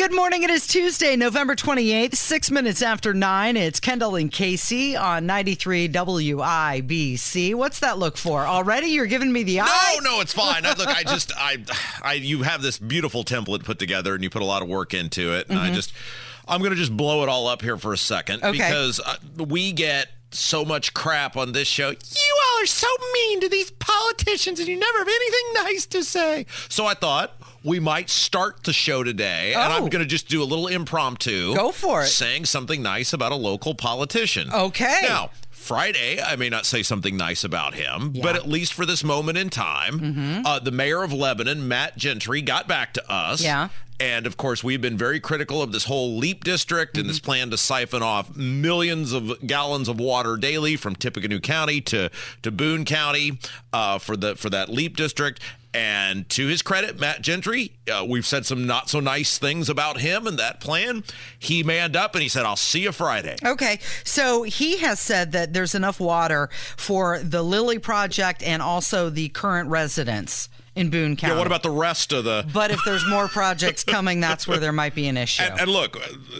Good morning. It is Tuesday, November 28th, six minutes after nine. It's Kendall and Casey on 93 WIBC. What's that look for? Already you're giving me the eye? No, no, it's fine. I, look, I just, I, I, you have this beautiful template put together and you put a lot of work into it. And I just, I'm going to just blow it all up here for a second Mm-hmm. Okay. because uh, we get so much crap on this show. You are so mean to these politicians and you never have anything nice to say. So I thought we might start the show today and I'm Oh. going to just do a little impromptu. Go for it. Saying something nice about a local politician. Okay. Now, Friday, I may not say something nice about him, Yeah. but at least for this moment in time, Mm-hmm. uh, the mayor of Lebanon, Matt Gentry, got back to us. Yeah. And of course, we've been very critical of this whole LEAP district and this Mm-hmm. plan to siphon off millions of gallons of water daily from Tippecanoe County to to Boone County uh, for the for that LEAP district. And to his credit, Matt Gentry, uh, we've said some not so nice things about him and that plan. He manned up and he said, "I'll see you Friday." Okay, so he has said that there's enough water for the Lilly Project and also the current residents in Boone County. Yeah, what about the rest of the But if there's more projects coming, that's where there might be an issue. And, and look,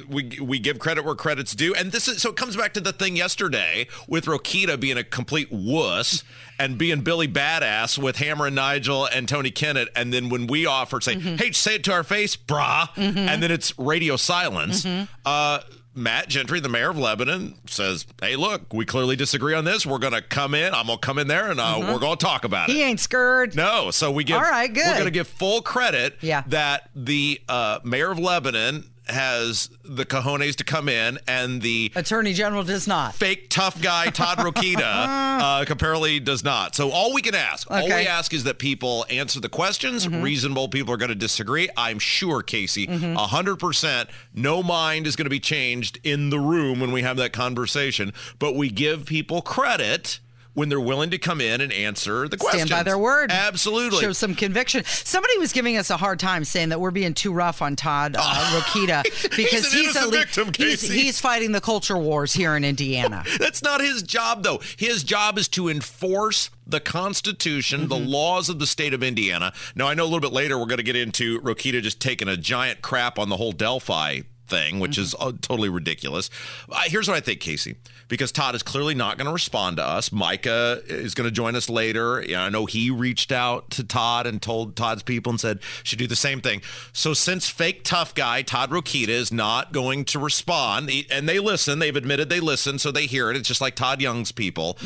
we we give credit where credit's due, and this is so it comes back to the thing yesterday with Rokita being a complete wuss and being Billy Badass with Hammer and Nigel and Tony Kinnett, and then when we offer say, Mm-hmm. "Hey, say it to our face, brah," and then it's radio silence. Mm-hmm. Uh, Matt Gentry, the mayor of Lebanon, says, "Hey, look, we clearly disagree on this. We're going to come in. I'm going to come in there, and uh, we're going to talk about it." Mm-hmm. he ain't scared. No, so we give. All right, good. We're going to give full credit. Yeah. That the uh, mayor of Lebanon has the cojones to come in, and the Attorney General does not. fake tough guy Todd Rokita uh, apparently does not. So all we can ask, all we ask is that people answer the questions. Reasonable people are going to disagree. I'm sure, Casey, a hundred percent, no mind is going to be changed in the room when we have that conversation. But we give people credit. When they're willing to come in and answer the questions. Stand by their word. Absolutely. Show some conviction. Somebody was giving us a hard time saying that we're being too rough on Todd uh, Rokita because he's, innocent le- victim, he's, Casey. he's fighting the culture wars here in Indiana. That's not his job, though. His job is to enforce the Constitution, the laws of the state of Indiana. Now, I know a little bit later we're going to get into Rokita just taking a giant crap on the whole Delphi thing, which is uh, totally ridiculous. Uh, here's what I think, Casey, because Todd is clearly not going to respond to us. Micah is going to join us later. Yeah, I know he reached out to Todd and told Todd's people and said should do the same thing. So since fake tough guy Todd Rokita is not going to respond, and they listen, they've admitted they listen, so they hear it. It's just like Todd Young's people.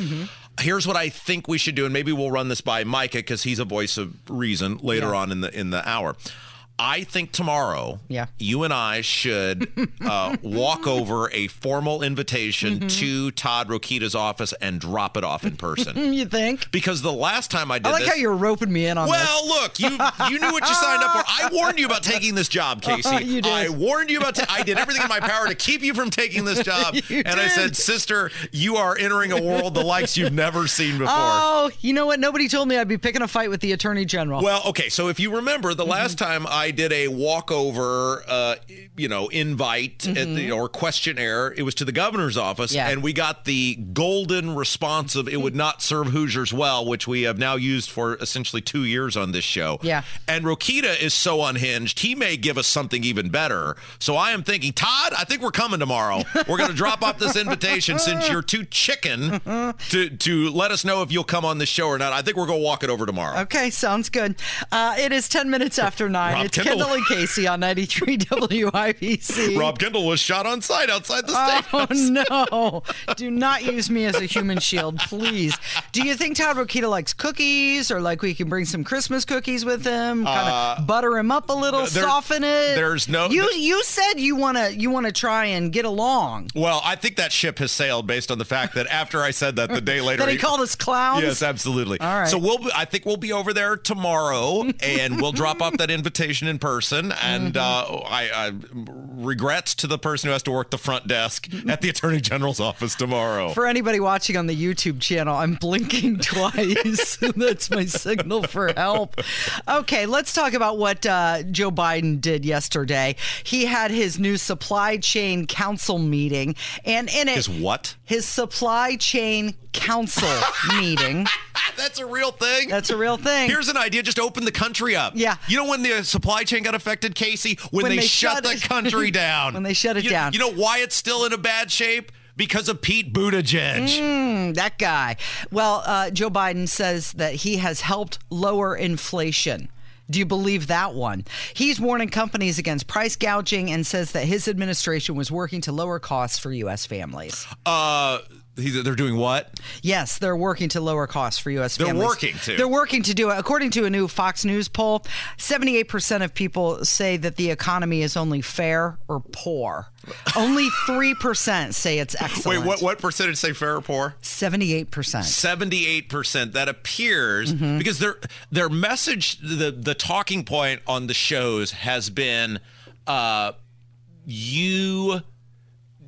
Here's what I think we should do, and maybe we'll run this by Micah because he's a voice of reason later Yeah. on in the in the hour. I think tomorrow, Yeah. you and I should uh, walk over a formal invitation Mm-hmm. to Todd Rokita's office and drop it off in person. you think? because the last time I did I like this, how you're roping me in on this. well, look, you you knew what you signed up for. I warned you about taking this job, Casey. You did. I warned you about. Ta- I did everything in my power to keep you from taking this job. And I said, sister, you are entering a world the likes you've never seen before. Oh, you know what? Nobody told me I'd be picking a fight with the Attorney General. Well, okay. So if you remember, the last time I did a walkover, uh, you know, invite at the, or questionnaire, it was to the governor's office, Yeah. and we got the golden response of "it would not serve Hoosiers well," which we have now used for essentially two years on this show. Yeah. And Rokita is so unhinged; he may give us something even better. So I am thinking, Todd, I think we're coming tomorrow. We're going to drop off this invitation since you're too chicken to to let us know if you'll come on the show or not. I think we're going to walk it over tomorrow. Okay, sounds good. Uh, it is 10 minutes after 9. Rob it's Kendall. Kendall and Casey on 93 WIBC. Rob Kendall was shot on sight outside the state. Oh no! Do not use me as a human shield, please. Do you think Todd Rokita likes cookies, or like we can bring some Christmas cookies with him, kind of butter him up a little, Uh, there- soften it? there's no- You you said you want to you want to try and get along. Well, I think that ship has sailed based on the fact that after I said that, the day later That he called us clowns. Yes, absolutely. All right. So we'll, be- I think we'll be over there tomorrow, and we'll drop off that invitation in person. And Mm-hmm. uh, I, I regrets to the person who has to work the front desk at the Attorney General's office tomorrow. For anybody watching on the YouTube channel, I'm blinking twice. That's my signal for help. Okay, let's talk about what uh, Joe Biden did yesterday. He had his new supply chain council meeting, and in it, Is what? his supply chain council meeting. That's a real thing. That's a real thing. Here's an idea: just open the country up. Yeah. You know when the supply chain got affected, Casey? When, When they, they shut, shut the country down. When they shut it You- down. You know why it's still in a bad shape? Because of Pete Buttigieg. Mm, that guy. Well, uh, Joe Biden says that he has helped lower inflation. Do you believe that one? He's warning companies against price gouging and says that his administration was working to lower costs for U.S. families. Uh, they're doing what? Yes, they're working to lower costs for U.S. They're families. working to. They're working to do it. According to a new Fox News poll, 78% of people say that the economy is only fair or poor. only 3% say it's excellent. Wait, what? What percentage say fair or poor? 78%. Seventy-eight percent. That appears Mm-hmm. because their their message, the the talking point on the shows has been, uh, you,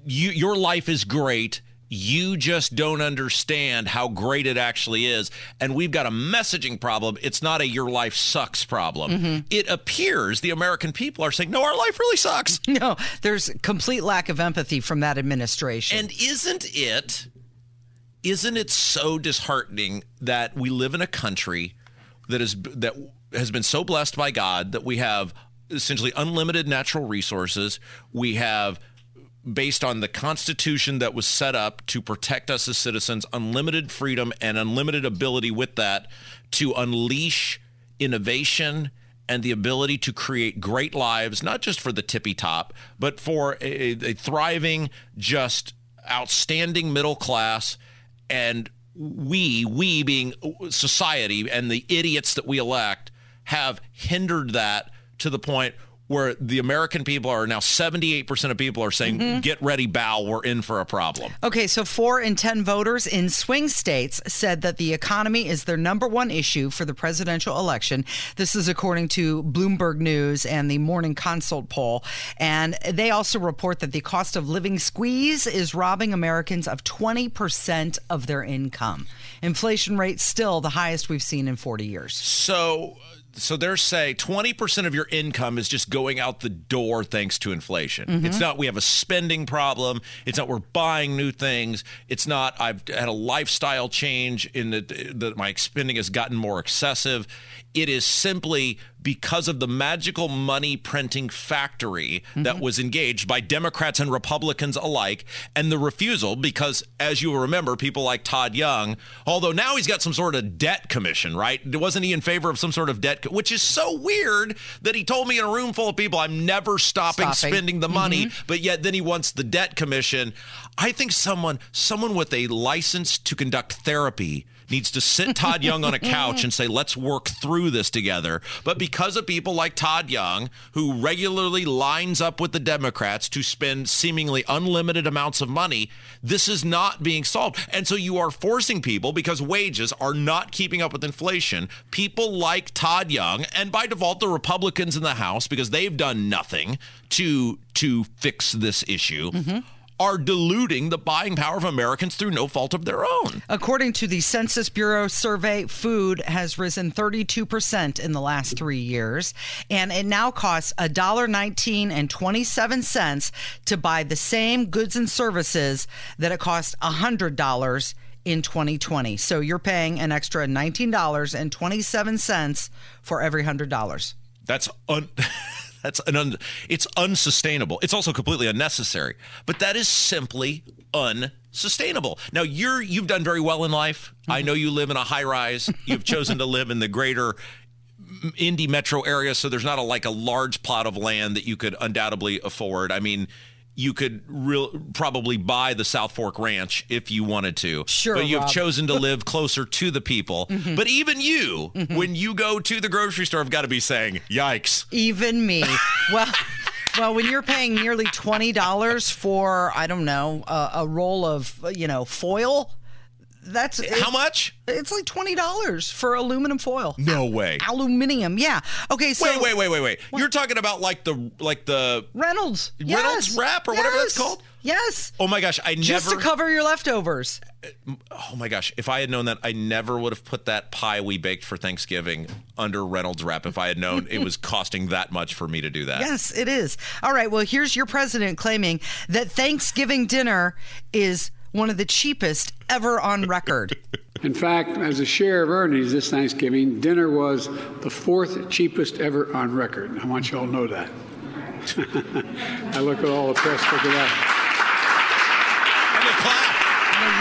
you, your life is great. You just don't understand how great it actually is. And we've got a messaging problem. It's not a your life sucks problem. Mm-hmm. It appears the American people are saying, no, our life really sucks. No, there's complete lack of empathy from that administration. And isn't it isn't it so disheartening that we live in a country that is that has been so blessed by God that we have essentially unlimited natural resources. We have based on the constitution that was set up to protect us as citizens unlimited freedom and unlimited ability with that to unleash innovation and the ability to create great lives not just for the tippy top but for a, a thriving just outstanding middle class and we we being society and the idiots that we elect have hindered that to the point where the American people are now 78% of people are saying, mm-hmm. get ready, bow, we're in for a problem. Okay, so four in 10 voters in swing states said that the economy is their number one issue for the presidential election. This is according to Bloomberg News and the Morning Consult poll. And they also report that the cost of living squeeze is robbing Americans of 20% of their income. Inflation rate still the highest we've seen in 40 years. So, so they're saying 20% of your income is just going out the door thanks to inflation. Mm-hmm. It's not we have a spending problem. It's not we're buying new things. It's not I've had a lifestyle change in that that my spending has gotten more excessive. It is simply because of the magical money printing factory that mm-hmm. was engaged by Democrats and Republicans alike, and the refusal, because as you will remember, people like Todd Young, although now he's got some sort of debt commission, right? Wasn't he in favor of some sort of debt, co- which is so weird that he told me in a room full of people, I'm never stopping, Stopping. spending the money, mm-hmm. but yet then he wants the debt commission. I think someone, someone with a license to conduct therapy needs to sit Todd Young on a couch and say, let's work through this together. But because of people like Todd Young, who regularly lines up with the Democrats to spend seemingly unlimited amounts of money, this is not being solved. And so you are forcing people, because wages are not keeping up with inflation, people like Todd Young, and by default, the Republicans in the House, because they've done nothing to, to fix this issue. Mm-hmm. Are diluting the buying power of Americans through no fault of their own. According to the Census Bureau survey, food has risen 32% in the last three years, and it now costs $1.19 and 27 cents to buy the same goods and services that it cost $100 in 2020. So you're paying an extra $19.27 for every $100. That's un. That's an un, it's unsustainable. It's also completely unnecessary. But that is simply unsustainable. Now you're you've done very well in life. I know you live in a high rise. You've chosen to live in the greater Indy metro area, so there's not a like a large plot of land that you could undoubtedly afford. I mean, you could real probably buy the South Fork Ranch if you wanted to. Sure, but you've Rob. chosen to live closer to the people. Mm-hmm. But even you, mm-hmm. when you go to the grocery store, have got to be saying, "Yikes." Even me. well, well, when you're paying nearly twenty dollars for I don't know a, a roll of you know foil, that's How much? It's like twenty dollars for aluminum foil. No way. Aluminium, yeah. Okay, so Wait, wait, wait, wait, wait. You're talking about like the like the Reynolds, Reynolds yes. wrap or whatever that's called? Yes, Oh my gosh, I just never to cover your leftovers. Uh, oh my gosh, if I had known that, I never would have put that pie we baked for Thanksgiving under Reynolds wrap if I had known it was costing that much for me to do that. Yes, it is. All right. Well, here's your president claiming that Thanksgiving dinner is one of the cheapest ever on record. In fact, as a share of earnings this Thanksgiving, dinner was the fourth cheapest ever on record. I want you all to know that. I look at all the press, look at that.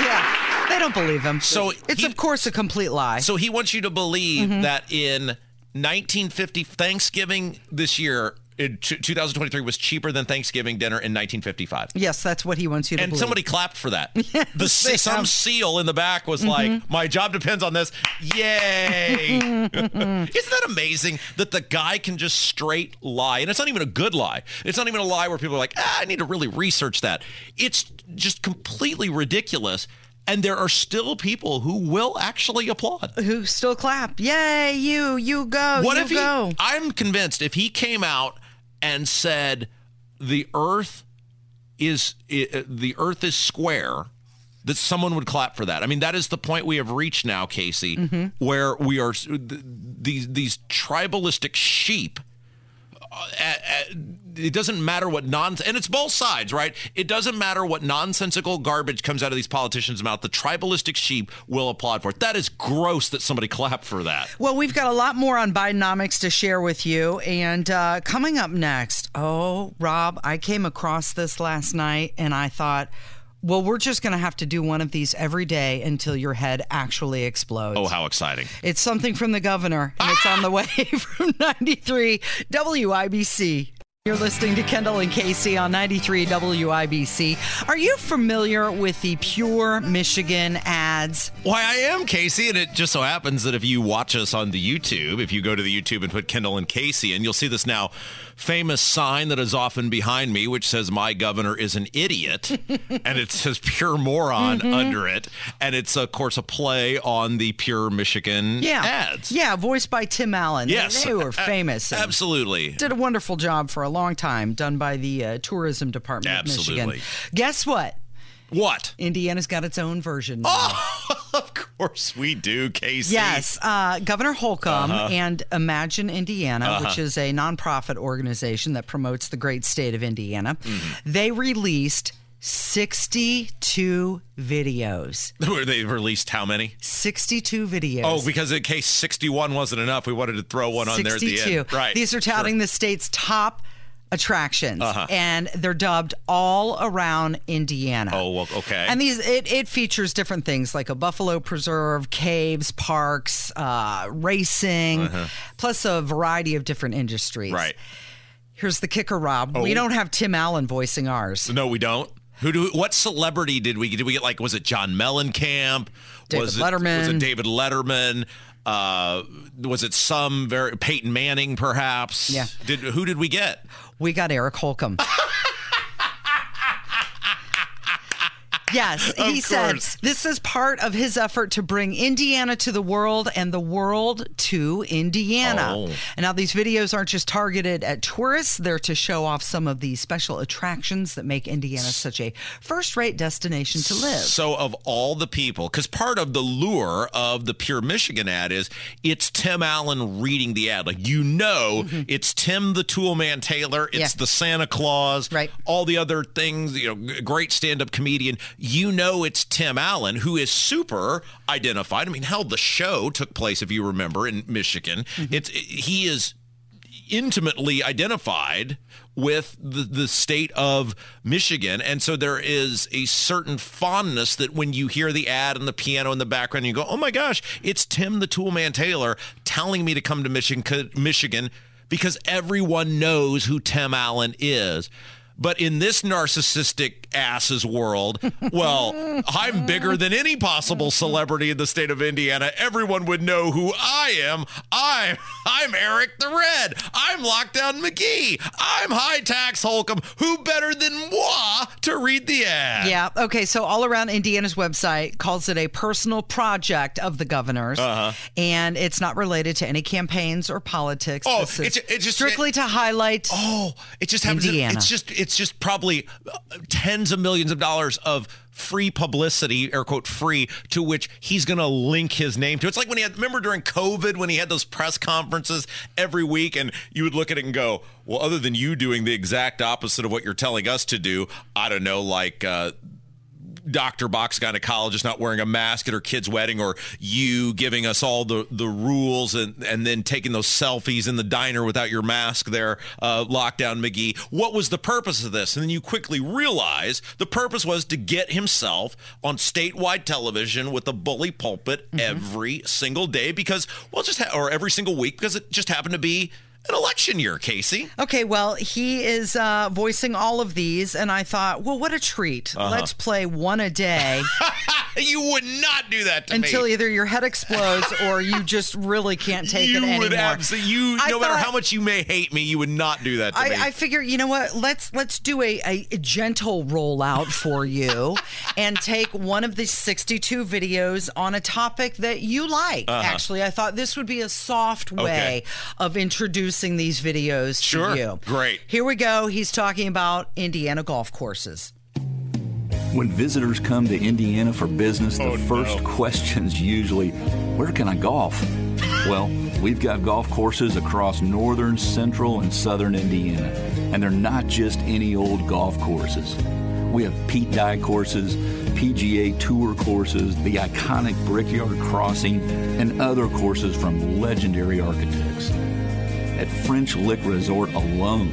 Yeah, they don't believe him. So it's he- of course a complete lie. So he wants you to believe Mm-hmm. that in 1950 Thanksgiving this year, in 2023 was cheaper than Thanksgiving dinner in 1955. yes, that's what he wants you to do. And believe. somebody clapped for that. the they some have. Mm-hmm. seal in the back was like, "My job depends on this." Yay! Isn't that amazing that the guy can just straight lie, and it's not even a good lie. It's not even a lie where people are like, ah, "I need to really research that." It's just completely ridiculous, and there are still people who will actually applaud. who still clap. Yay, you, you go. What you if he? go. I'm convinced if he came out and said the Earth is i- the Earth is square, that someone would clap for that. I mean, that is the point we have reached now, Casey, Mm-hmm. where we are th- these these tribalistic sheep. uh, uh, it doesn't matter what nonsense, and it's both sides, right? It doesn't matter what nonsensical garbage comes out of these politicians' mouth. The tribalistic sheep will applaud for it. That is gross that somebody clapped for that. Well, we've got a lot more on Bidenomics to share with you. And uh, coming up next, oh, Rob, I came across this last night and I thought, well, we're just going to have to do one of these every day until your head actually explodes. Oh, how exciting! It's something from the governor, and it's on the way from 93 WIBC. You're listening to Kendall and Casey on 93 WIBC. Are you familiar with the Pure Michigan ads? Why, I am Casey, and it just so happens that if you watch us on the YouTube, if you go to the YouTube and put Kendall and Casey, and you'll see this now famous sign that is often behind me, which says "My governor is an idiot," and it says "Pure Moron" Mm-hmm. under it, and it's of course a play on the Pure Michigan Yeah. ads. Yeah, voiced by Tim Allen. Yes, They were famous. and Absolutely. Did a wonderful job for a long time, done by the uh, Tourism Department Absolutely. of Michigan. Guess what? What? Indiana's got its own version. now. Oh, of course we do, Casey. Yes, uh, Governor Holcomb Uh-huh. and Imagine Indiana, which is a nonprofit organization that promotes the great state of Indiana, Mm-hmm. they released 62 videos. Where they released how many? 62 videos. Oh, because in case 61 wasn't enough, we wanted to throw one on there at the 62. end. Right. These are touting Sure. the state's top attractions, Uh-huh. and they're dubbed all around Indiana. Oh, well, okay. And these it, it features different things like a buffalo preserve, caves, parks, uh, racing, plus a variety of different industries. Uh-huh. Right. Here's the kicker, Rob. We Oh. don't have Tim Allen voicing ours. No, we don't. Who do? What celebrity did we did we get? Like, was it John Mellencamp? David was it, Letterman. Was it David Letterman? Uh, was it some very Peyton Manning, perhaps? Yeah. Did who did we get? We got Eric Holcomb. Yes, he said this is part of his effort to bring Indiana to the world and the world to Indiana. Oh. And now these videos aren't just targeted at tourists, they're to show off some of the special attractions that make Indiana such a first rate destination to live. So, of all the people, because part of the lure of the Pure Michigan ad is it's Tim Allen reading the ad. Like, you know, it's Tim the Toolman Taylor, it's Mm-hmm. Yeah. the Santa Claus, Right. all the other things, you know, great stand up comedian. You know, it's Tim Allen, who is super identified. I mean, hell, the show took place, if you remember, in Michigan. Mm-hmm. It's He is intimately identified with the, the state of Michigan. And so there is a certain fondness that when you hear the ad and the piano in the background, you go, oh my gosh, it's Tim the Toolman Taylor telling me to come to Michigan, Michigan because everyone knows who Tim Allen is. But in this narcissistic ass's world, well, I'm bigger than any possible celebrity in the state of Indiana. Everyone would know who I am. I'm I'm Eric the Red. I'm Lockdown McGee. I'm High Tax Holcomb. Who better than moi to read the ad? Yeah. Okay. So all around Indiana's website calls it a personal project of the governor's, Uh-huh. and it's not related to any campaigns or politics. Oh, it's- it's just- strictly to highlight. Oh, it just happens. Indiana. It's just it's just probably uh, tens of millions of dollars of free publicity, air quote free, to which he's going to link his name to. It's like when he had remember during COVID when he had those press conferences every week, and you would look at it and go, well, other than you doing the exact opposite of what you're telling us to do, I don't know, like. Uh, doctor box gynecologist not wearing a mask at her kid's wedding, or you giving us all the, the rules and, and then taking those selfies in the diner without your mask there, uh, lockdown McGee. What was the purpose of this? And then you quickly realize the purpose was to get himself on statewide television with a bully pulpit mm-hmm. every single day because, well, just ha- or every single week because it just happened to be an election year, Casey. Okay, well, he is uh, voicing all of these, and I thought, well, what a treat. Uh-huh. Let's play one a day. you would not do that until me. either your head explodes or you just really can't take you it anymore. Would absolutely, you, no matter how much you may hate me, you would not do that to I, me. I figure, you know what? Let's let's do a, a, gentle rollout for you and take one of the 62 videos on a topic that you like. Uh-huh. Actually, I thought this would be a soft way okay. of introducing introducing these videos sure. to you. Great. Here we go. He's talking about Indiana golf courses. When visitors come to Indiana for business, the oh, first no. question's usually, where can I golf? well, we've got golf courses across northern, central, and southern Indiana, and they're not just any old golf courses. We have Pete Dye courses, PGA Tour courses, the iconic Brickyard Crossing, and other courses from legendary architects. At French Lick Resort alone,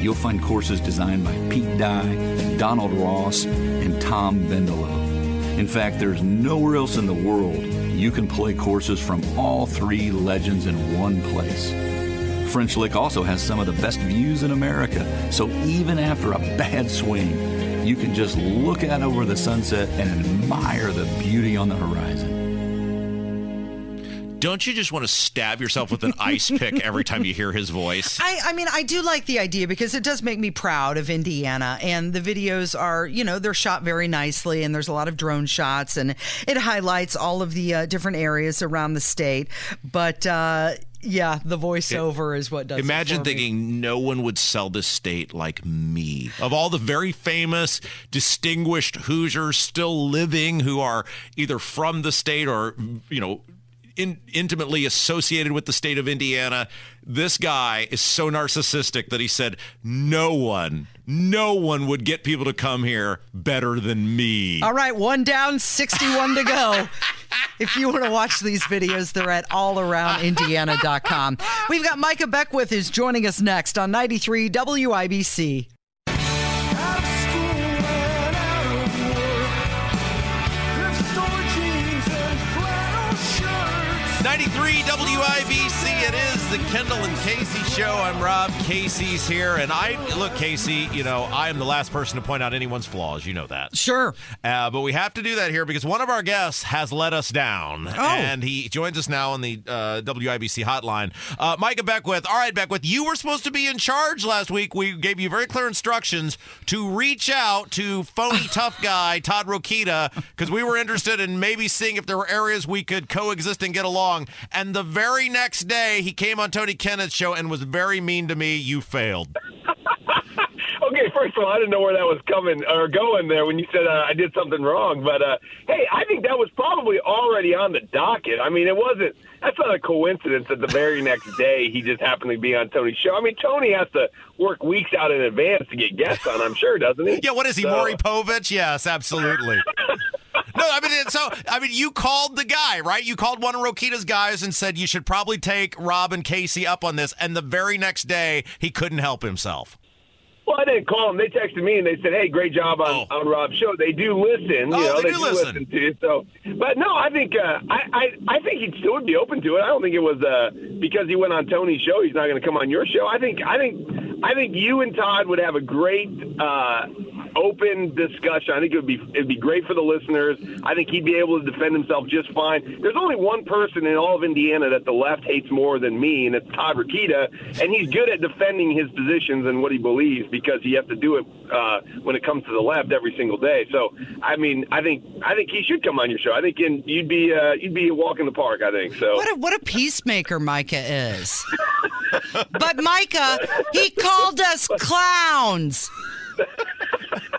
you'll find courses designed by Pete Dye, Donald Ross, and Tom Bendelow. In fact, there's nowhere else in the world you can play courses from all three legends in one place. French Lick also has some of the best views in America, so even after a bad swing, you can just look out over the sunset and admire the beauty on the horizon don't you just want to stab yourself with an ice pick every time you hear his voice? I, I mean, I do like the idea because it does make me proud of Indiana. And the videos are, you know, they're shot very nicely and there's a lot of drone shots and it highlights all of the uh, different areas around the state. But, uh, yeah, the voiceover it, is what does. Imagine thinking me. no one would sell this state like me. Of all the very famous, distinguished Hoosiers still living who are either from the state or, you know, in, intimately associated with the state of Indiana. This guy is so narcissistic that he said, no one, no one would get people to come here better than me. All right, one down, 61 to go. if you want to watch these videos, they're at allaroundindiana.com. We've got Micah Beckwith who's joining us next on 93 WIBC. The Kendall and Casey show. I'm Rob. Casey's here. And I, look, Casey, you know, I am the last person to point out anyone's flaws. You know that. Sure. Uh, but we have to do that here because one of our guests has let us down. Oh. And he joins us now on the uh, WIBC hotline. Uh, Micah Beckwith. All right, Beckwith, you were supposed to be in charge last week. We gave you very clear instructions to reach out to phony tough guy Todd Rokita because we were interested in maybe seeing if there were areas we could coexist and get along. And the very next day, he came on Tony Kinnett's show and was very mean to me. You failed. okay, first of all, I didn't know where that was coming or going there when you said uh, I did something wrong. But uh, hey, I think that was probably already on the docket. I mean, it wasn't. That's not a coincidence that the very next day he just happened to be on Tony's show. I mean, Tony has to work weeks out in advance to get guests on. I'm sure, doesn't he? Yeah. What is he, so, Maury Povich? Yes, absolutely. no, I mean, so I mean, you called the guy, right? You called one of Rokita's guys and said you should probably take Rob and Casey up on this. And the very next day, he couldn't help himself. Well, I didn't call them. They texted me and they said, "Hey, great job on, oh. on Rob's show." They do listen. Oh, you know, they, they do, listen. listen. to you. So, but no, I think uh, I, I I think he still would be open to it. I don't think it was uh, because he went on Tony's show. He's not going to come on your show. I think I think I think you and Todd would have a great uh, open discussion. I think it would be it'd be great for the listeners. I think he'd be able to defend himself just fine. There's only one person in all of Indiana that the left hates more than me, and it's Todd Rokita, and he's good at defending his positions and what he believes because he has to do it uh, when it comes to the left every single day. So, I mean, I think I think he should come on your show. I think in, you'd be uh, you'd be a walk in the park. I think so. What a, what a peacemaker Micah is. but Micah, he called us clowns.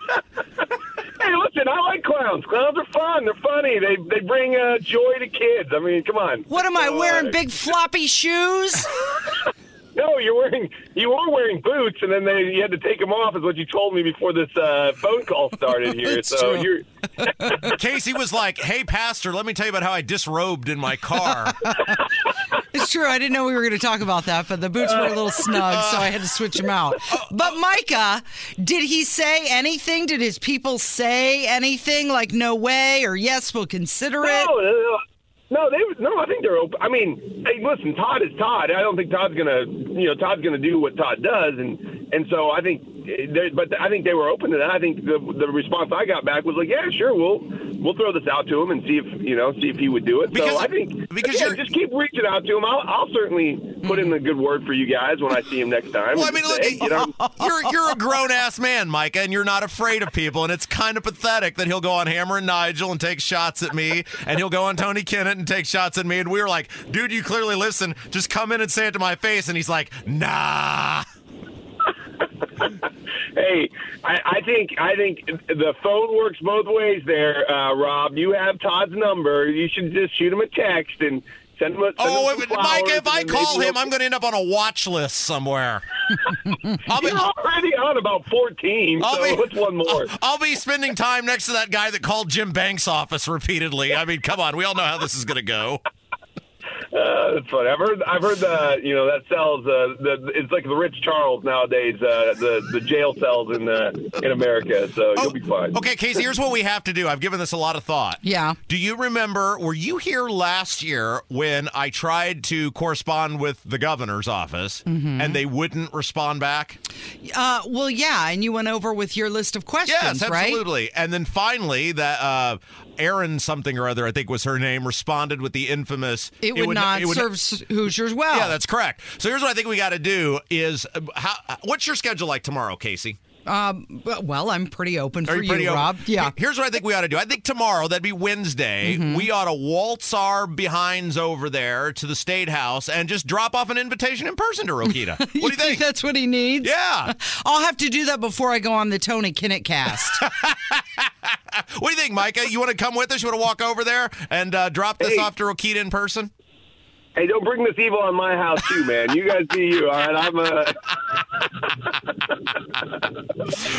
hey, listen, I like clowns. Clowns are fun. They're funny. They they bring uh, joy to kids. I mean, come on. What am I wearing? Big floppy shoes? no, no, you're wearing you were wearing boots, and then they you had to take them off, is what you told me before this uh, phone call started here. That's so true. you're Casey was like, "Hey, Pastor, let me tell you about how I disrobed in my car." It's true. I didn't know we were going to talk about that, but the boots were a little snug, so I had to switch them out. But Micah, did he say anything? Did his people say anything like "no way" or "yes, we'll consider it"? no, no, no. No, they no. I think they're open. I mean, hey, listen, Todd is Todd. I don't think Todd's gonna, you know, Todd's gonna do what Todd does, and and so I think, they- but I think they were open to that. I think the the response I got back was like, yeah, sure, we'll we'll throw this out to him and see if you know, see if he would do it. Because- so I think because you're- just keep reaching out to him. I'll, I'll certainly put in hmm. a good word for you guys when I see him next time. Well, I mean, look, say, you know, you're you're a grown ass man, Micah, and you're not afraid of people, and it's kind of pathetic that he'll go on Hammer and Nigel and take shots at me, and he'll go on Tony Kinnett and take shots at me, and we were like, dude, you clearly listen. Just come in and say it to my face, and he's like, nah. Hey, I, I think I think the phone works both ways there, uh, Rob. You have Todd's number. You should just shoot him a text and send him a. Send Oh, him if, Micah, if I call him, I'm going to end up on a watch list somewhere. I'll be. You're already on about 14, I'll so be- what's one more? I'll be spending time next to that guy that called Jim Banks' office repeatedly. I mean, come on, we all know how this is going to go. Uh, that's funny. I've heard. I've heard that You know that sells. Uh, the. It's like the Ritz Charles nowadays. Uh, the the jail cells in uh, in America. So you'll be fine. Oh, Okay, Casey, here's what we have to do. I've given this a lot of thought. Yeah. Do you remember, were you here last year when I tried to correspond with the governor's office Mm-hmm. and they wouldn't respond back? Uh, well, yeah, and you went over with your list of questions, Yes, right? absolutely. And then finally, that uh, Erin something or other, I think was her name, responded with the infamous. It would, not it would- serve Hoosiers well. Yeah, that's correct. So here's what I think we got to do: is uh, how? What's your schedule like tomorrow, Casey? Um, well, I'm pretty open Are for you pretty open? Rob. Yeah. Here's what I think we ought to do. I think tomorrow, that'd be Wednesday, Mm-hmm. we ought to waltz our behinds over there to the State House and just drop off an invitation in person to Rokita. What do you think? that's what he needs? yeah. I'll have to do that before I go on the Tony Kinnett cast. What do you think, Micah? You want to come with us? You want to walk over there and uh, drop this Hey. off to Rokita in person? Hey, don't bring this evil on my house too, man. You guys see you. All right, I'm a.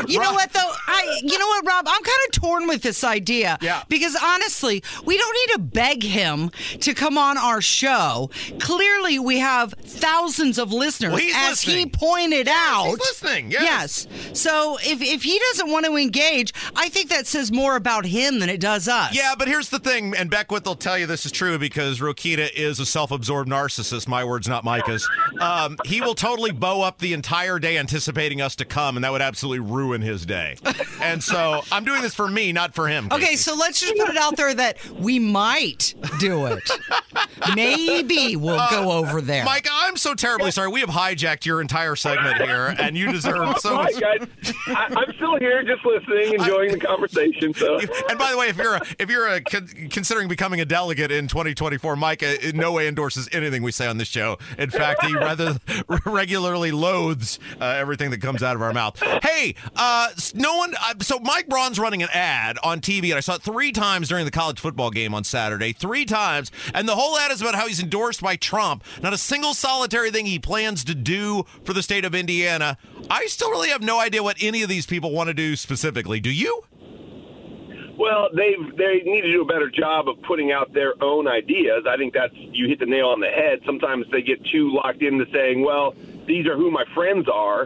You know what though? I you know what, Rob? I'm kind of torn with this idea. Yeah. Because honestly, we don't need to beg him to come on our show. Clearly, we have thousands of listeners, Well, he's as he listening. pointed out. he's listening, yes. Yes. So if if he doesn't want to engage, I think that says more about him than it does us. Yeah, but here's the thing, and Beckwith will tell you this is true because Rokita is a self-absorbed narcissist. My words, not Micah's. Um, he will totally bow up the entire day anticipating us to come, and that would absolutely ruin his day. And so I'm doing this for me, not for him. Okay, Casey. so let's just put it out there that we might do it. Maybe we'll go over there. Micah, I'm so terribly sorry. We have hijacked your entire segment here, and you deserve so much. right, guys. I, I'm still here, just listening, enjoying the conversation. So And by the way, if you're a, if you're a, considering becoming a delegate in 2024, Micah in no way endorses anything we say on this show. In fact, he rather regularly loathes uh, everything that comes out of our mouth. Hey, uh, no one. Uh, so Mike Braun's running an ad on TV, and I saw it three times during the college football game on Saturday. Three times, and the whole ad is about how he's endorsed by Trump. Not a single solitary thing he plans to do for the state of Indiana. I still really have no idea what any of these people want to do specifically. Do you? Well, they they need to do a better job of putting out their own ideas. I think that's you hit the nail on the head. Sometimes they get too locked into saying, "Well, these are who my friends are,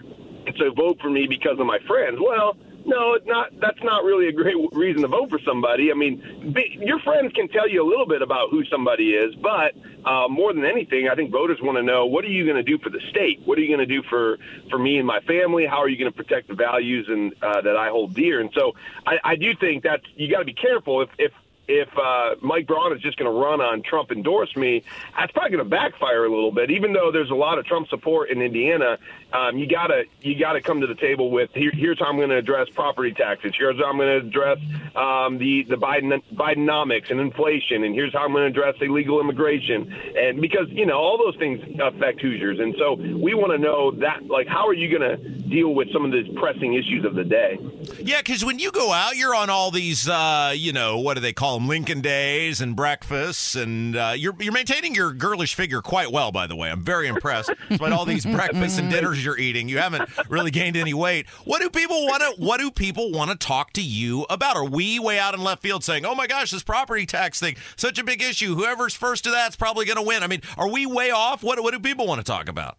and so vote for me because of my friends." Well, no, it's not. That's not really a great reason to vote for somebody. I mean, be, your friends can tell you a little bit about who somebody is, but uh, more than anything, I think voters want to know what are you going to do for the state? What are you going to do for for me and my family? How are you going to protect the values and uh, that I hold dear? And so, I, I do think that you got to be careful if if if uh, Mike Braun is just going to run on Trump endorse me, that's probably going to backfire a little bit. Even though there's a lot of Trump support in Indiana, um, you gotta you gotta come to the table with here, here's how I'm going to address property taxes. Here's how I'm going to address um, the the Biden Bidenomics and inflation, and here's how I'm going to address illegal immigration. And because you know all those things affect Hoosiers, and so we want to know that like how are you going to deal with some of these pressing issues of the day? Yeah, because when you go out, you're on all these, uh, you know, what do they call them? Lincoln Days and breakfasts, and uh, you're you're maintaining your girlish figure quite well, by the way. I'm very impressed. Despite all these breakfasts and dinners you're eating, you haven't really gained any weight. What do people want to What do people want to talk to you about? Are we way out in left field saying, "Oh my gosh, this property tax thing, such a big issue. Whoever's first to that's probably going to win"? I mean, are we way off? What What do people want to talk about?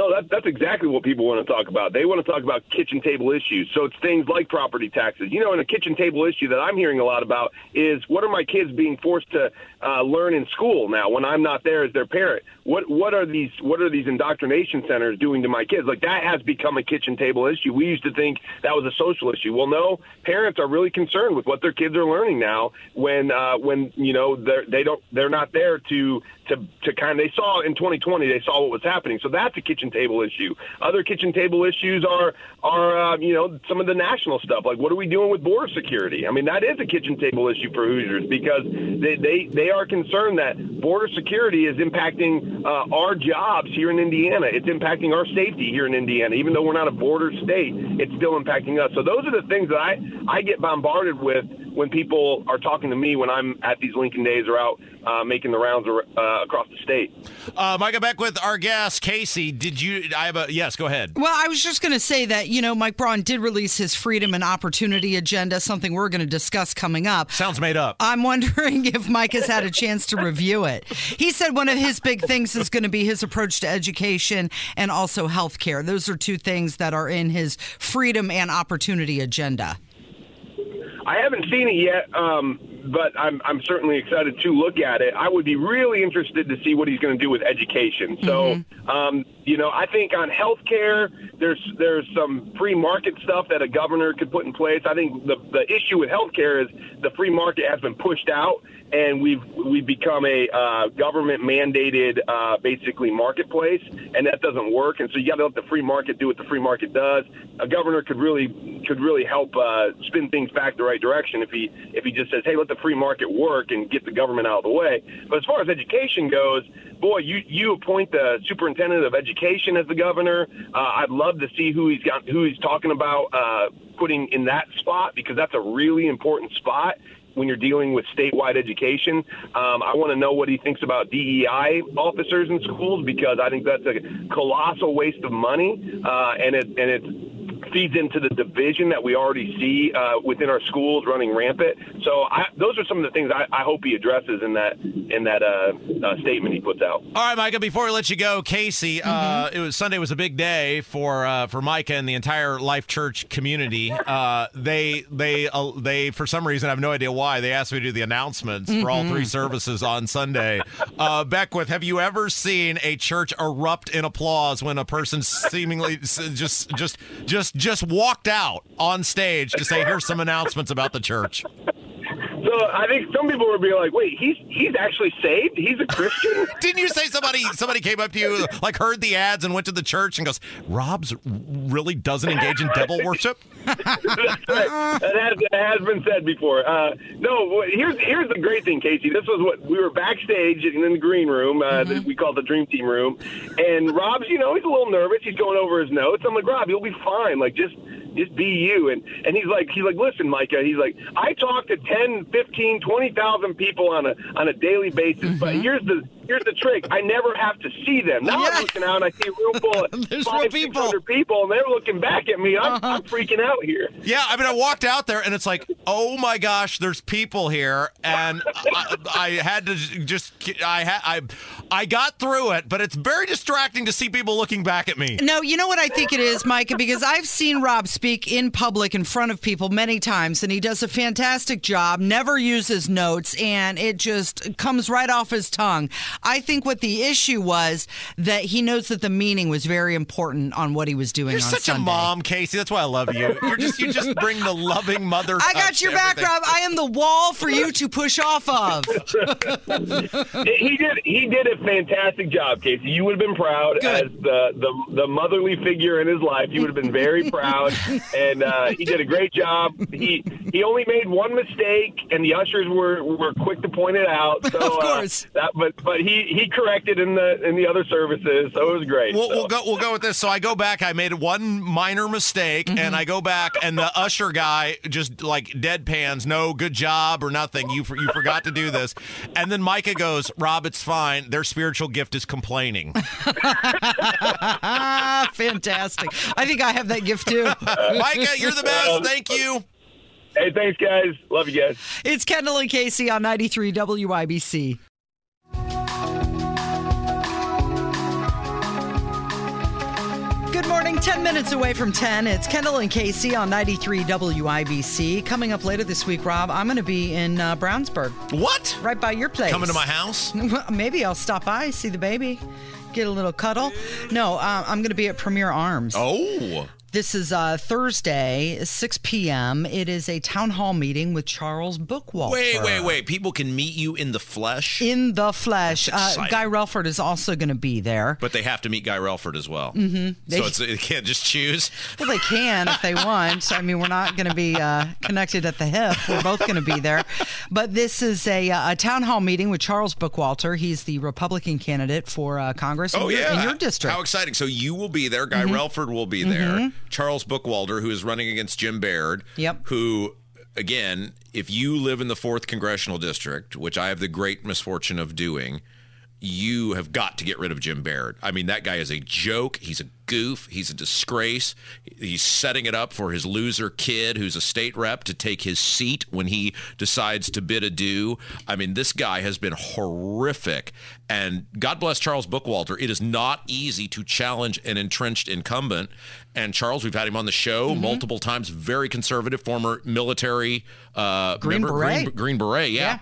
No, that, that's exactly what people want to talk about. They want to talk about kitchen table issues. So it's things like property taxes. You know, and a kitchen table issue that I'm hearing a lot about is what are my kids being forced to uh, learn in school now when I'm not there as their parent? What what are these what are these indoctrination centers doing to my kids? Like that has become a kitchen table issue. We used to think that was a social issue. Well, no, parents are really concerned with what their kids are learning now when uh, when you know they're they don't they're not there to to to kind of they saw in 2020 they saw what was happening. So that's a kitchen table issue. Other kitchen table issues are are uh, you know some of the national stuff like what are we doing with border security? I mean that is a kitchen table issue for Hoosiers because they they, they are concerned that border security is impacting uh, our jobs here in Indiana. It's impacting our safety here in Indiana. Even though we're not a border state, it's still impacting us. So those are the things that I I get bombarded with when people are talking to me when I'm at these Lincoln days or out uh, making the rounds uh, across the state. Uh, Micah Beckwith our guest Casey. Did you? I have a yes. Go ahead. Well, I was just going to say that you know Mike Braun did release his freedom and opportunity agenda, something we're going to discuss coming up. Sounds made up. I'm wondering if Mike has had a chance to review it. He said one of his big things is going to be his approach to education and also healthcare. Those are two things that are in his freedom and opportunity agenda. I haven't seen it yet, um, but I'm, I'm certainly excited to look at it. I would be really interested to see what he's going to do with education. So, mm-hmm. um, you know, I think on healthcare, there's there's some free market stuff that a governor could put in place. I think the the issue with healthcare is the free market has been pushed out, and we've we've become a uh, government mandated uh, basically marketplace, and that doesn't work. And so you got to let the free market do what the free market does. A governor could really could really help uh, spin things back the right direction if he if he just says, hey, let the free market work and get the government out of the way. But as far as education goes, boy, you you appoint the superintendent of education as the governor. Uh, I'd love to see who he's got who he's talking about uh, putting in that spot because that's a really important spot when you're dealing with statewide education. Um, I want to know what he thinks about DEI officers in schools because I think that's a colossal waste of money, uh, and it and it's feeds into the division that we already see uh, within our schools running rampant. So I, those are some of the things I, I, hope he addresses in that in that uh, uh, statement he puts out. All right, Micah. Before we let you go, Casey, uh, mm-hmm. it was Sunday was a big day for uh, for Micah and the entire Life Church community. Uh, they they they for some reason I have no idea why they asked me to do the announcements mm-hmm. for all three mm-hmm. services on Sunday. Beckwith, have you ever seen a church erupt in applause when a person seemingly just just just just walked out on stage to say, "Here's some announcements about the church." I think some people would be like, "Wait, he's he's actually saved? He's a Christian?" Didn't you say somebody somebody came up to you like heard the ads and went to the church and goes, "Rob's really doesn't engage in devil worship"? That has, that has been said before. Uh, no, here's here's the great thing, Casey. This was what we were backstage in the green room. Uh, mm-hmm. We call it the Dream Team room. And Rob's, you know, he's a little nervous. He's going over his notes. I'm like, Rob, you'll be fine. Like, just just be you. And and he's like, he's like, listen, Micah. He's like, I talked to 10, 15, 20,000 people on a on a daily basis. Mm-hmm. But here's the here's the trick. I never have to see them. Now yeah. I'm looking out and I see a room full of There's five, people. 600 people, and they're looking back at me. I'm, uh-huh. I'm freaking out here. Yeah, I mean, I walked out there and it's like, oh my gosh, there's people here, and I, I had to just, I had, I, I got through it, but it's very distracting to see people looking back at me. No, you know what I think it is, Micah, because I've seen Rob speak in public in front of people many times, and he does a fantastic job. Never uses notes, and it just comes right off his tongue. I think what the issue was that he knows that the meaning was very important on what he was doing. You're such Sunday. a mom, Casey. That's why I love you. You're just you just bring the loving mother. I got your back, Rob. I am the wall for you to push off of. he did he did a fantastic job, Casey. You would have been proud Good. as the, the the motherly figure in his life. You would have been very proud, and uh, he did a great job. He he only made one mistake, and the ushers were were quick to point it out. So, of course, uh, that, but but he he he corrected in the in the other services, so it was great. We'll, so. we'll go we'll go with this. So I go back. I made one minor mistake, mm-hmm. and I go back, and the usher guy just like deadpans, no good job or nothing. You you forgot to do this, and then Micah goes, Rob, it's fine. Their spiritual gift is complaining. fantastic! I think I have that gift too. Micah, you're the best. Thank you. Hey, thanks, guys. Love you guys. It's Kendall and Casey on 93 WIBC. Morning, 10 minutes away from 10. It's Kendall and Casey on 93 WIBC. Coming up later this week, Rob, I'm going to be in uh, Brownsburg, What? right by your place. Coming to my house? Maybe I'll stop by, see the baby, get a little cuddle. No, uh, I'm going to be at Premier Arms. Oh. This is uh, Thursday, 6 p.m. It is a town hall meeting with Charles Bookwalter. Wait, wait, wait. People can meet you in the flesh, In the flesh. Uh. Guy Relford is also going to be there. but they have to meet Guy Relford as well. Mm-hmm. They- So it's, they can't just choose. Well, they can if they want. I mean, we're not going to be uh, connected at the hip. We're both going to be there. But this is a, uh, a town hall meeting with Charles Bookwalter. He's the Republican candidate for uh, Congress in, Oh your, yeah, in your district. Mm-hmm. How exciting! So you will be there. Guy Relford will be there. Charles Bookwalter, who is running against Jim Baird. Yep. Who, again, if you live in the fourth congressional district, which I have the great misfortune of doing, you have got to get rid of Jim Baird. I mean, that guy is a joke. He's a goof. He's a disgrace. He's setting it up for his loser kid, who's a state rep, to take his seat when he decides to bid adieu. I mean, this guy has been horrific. And God bless Charles Bookwalter. It is not easy to challenge an entrenched incumbent. And Charles, we've had him on the show Mm-hmm. multiple times. Very conservative, former military uh, Green member- Beret. Green, Green Beret, yeah. Yeah.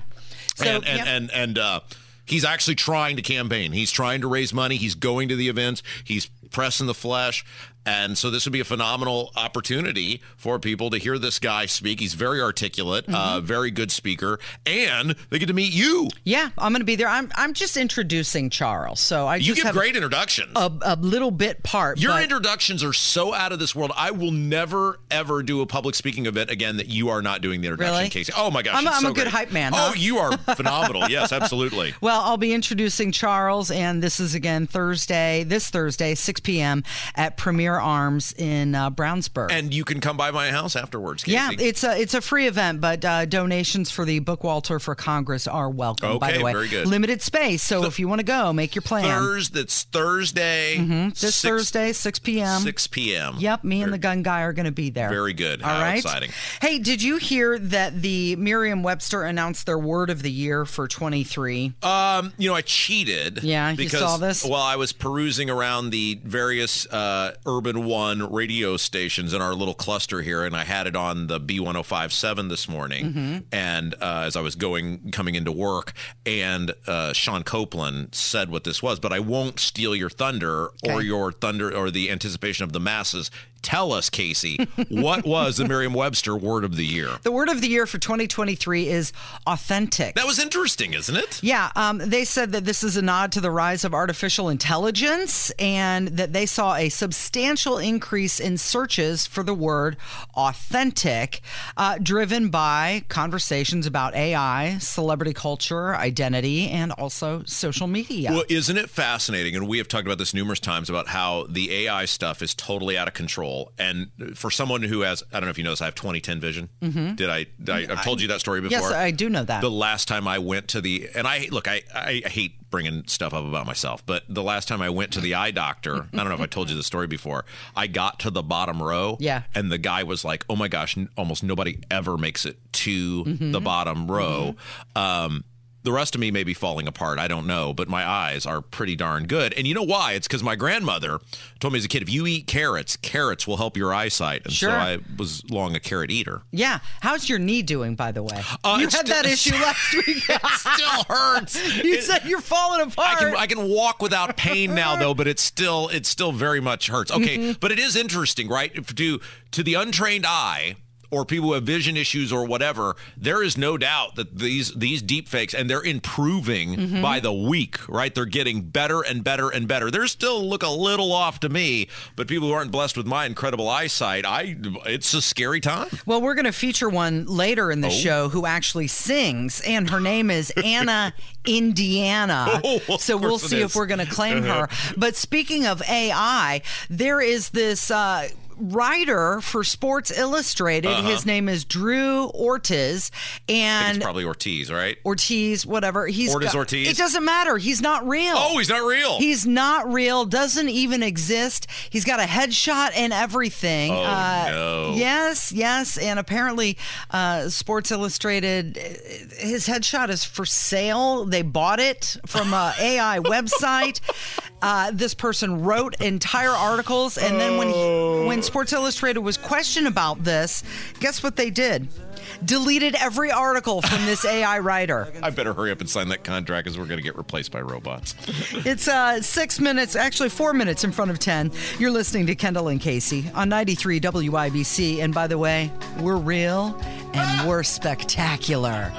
So, and and, yeah. and and uh, he's actually trying to campaign. He's trying to raise money. He's going to the events. He's pressing the flesh. And so this would be a phenomenal opportunity for people to hear this guy speak. He's very articulate, Mm-hmm. uh, very good speaker, and they get to meet you. yeah, I'm going to be there. I'm, I'm just introducing Charles. So I You just give great introductions. a, a little bit part. Your but- introductions are so out of this world. I will never ever do a public speaking event again that you are not doing the introduction, Really? Casey. Oh my gosh, I'm a- I'm a good hype man, Oh, you are phenomenal. yes, absolutely. Well, I'll be introducing Charles, and this is again Thursday, this Thursday, 6 p.m. at Premier Arms in uh, Brownsburg. And you can come by my house afterwards. Casey. yeah, it's a it's a free event, but uh, donations for the book Bookwalter for Congress are welcome. by Okay, the way, very good. limited space, so if you want to go, make your plan. Thursday. It's Thursday. this six- Thursday, 6 p.m. 6 p.m. Yep, me and the gun guy are going to be there. Very good. All How right. exciting. Hey, did you hear that the Merriam-Webster announced their word of the year for 23? Um, you know, I cheated. Yeah, you because, saw this? Well, I was perusing around the various uh, Urban One radio stations in our little cluster here, and I had it on the B1057 this morning. Mm-hmm. And uh, as I was going, coming into work, and uh, Sean Copeland said what this was, but I won't steal your thunder or your thunder or the anticipation of the masses. Tell us, Casey, what was the Merriam-Webster word of the year? The word of the year for 2023 is authentic. That was interesting, isn't it? Yeah, um, they said that this is a nod to the rise of artificial intelligence and that they saw a substantial increase in searches for the word authentic, uh, driven by conversations about AI, celebrity culture, identity, and also social media. Well, isn't it fascinating? And we have talked about this numerous times about how the AI stuff is totally out of control. And for someone who has, I don't know if you know this, I have 2010 vision. Did I? Did I I've told you that story before. Mm-hmm. yes, I do know that. The last time I went to the, and I look, I, I hate bringing stuff up about myself, but the last time I went to the eye doctor, I don't know if I told you the story before. I got to the bottom row, Yeah. and the guy was like, "Oh my gosh, n- almost nobody ever makes it to Mm-hmm. the bottom row." Um, the rest of me may be falling apart. I don't know, but my eyes are pretty darn good. And you know why? It's because my grandmother told me as a kid, if you eat carrots, carrots will help your eyesight. And Sure. so I was long a carrot eater. yeah. How's your knee doing, by the way? Uh, you had still- that issue last week. Still hurts. you It- said you're falling I apart. can I can walk without pain now though, but it's still it still very much hurts. Okay, Mm-hmm. but it is interesting, right? If to to the untrained eye or people who have vision issues or whatever, there is no doubt that these these deep fakes and they're improving Mm-hmm. by the week, right? They're getting better and better and better. They still look a little off to me, but people who aren't blessed with my incredible eyesight, I it's a scary time. Well, we're going to feature one later Oh. in the show who actually sings, and her name is Anna Indiana. Oh, so we'll see if is. Uh-huh. we're going to claim her. But speaking of AI, there is this. Uh, writer for Sports Illustrated. Uh-huh. His name is Drew Ortiz, and it's probably Ortiz, right? Ortiz, whatever. He's Ortiz got- Ortiz? It doesn't matter. He's not real. Oh, he's not real. He's not real. Doesn't even exist. He's got a headshot and everything. Oh, uh, no. Yes, yes. And apparently, uh, Sports Illustrated, his headshot is for sale. They bought it from a AI website. Uh, this person wrote entire articles, and then when he, when Sports Illustrated was questioned about this, guess what they did? Deleted every article from this AI writer. I better hurry up and sign that contract because we're going to get replaced by robots. It's uh, six minutes, actually four minutes in front of 10. You're listening to Kendall and Casey on 93 WIBC. And by the way, we're real and we're spectacular.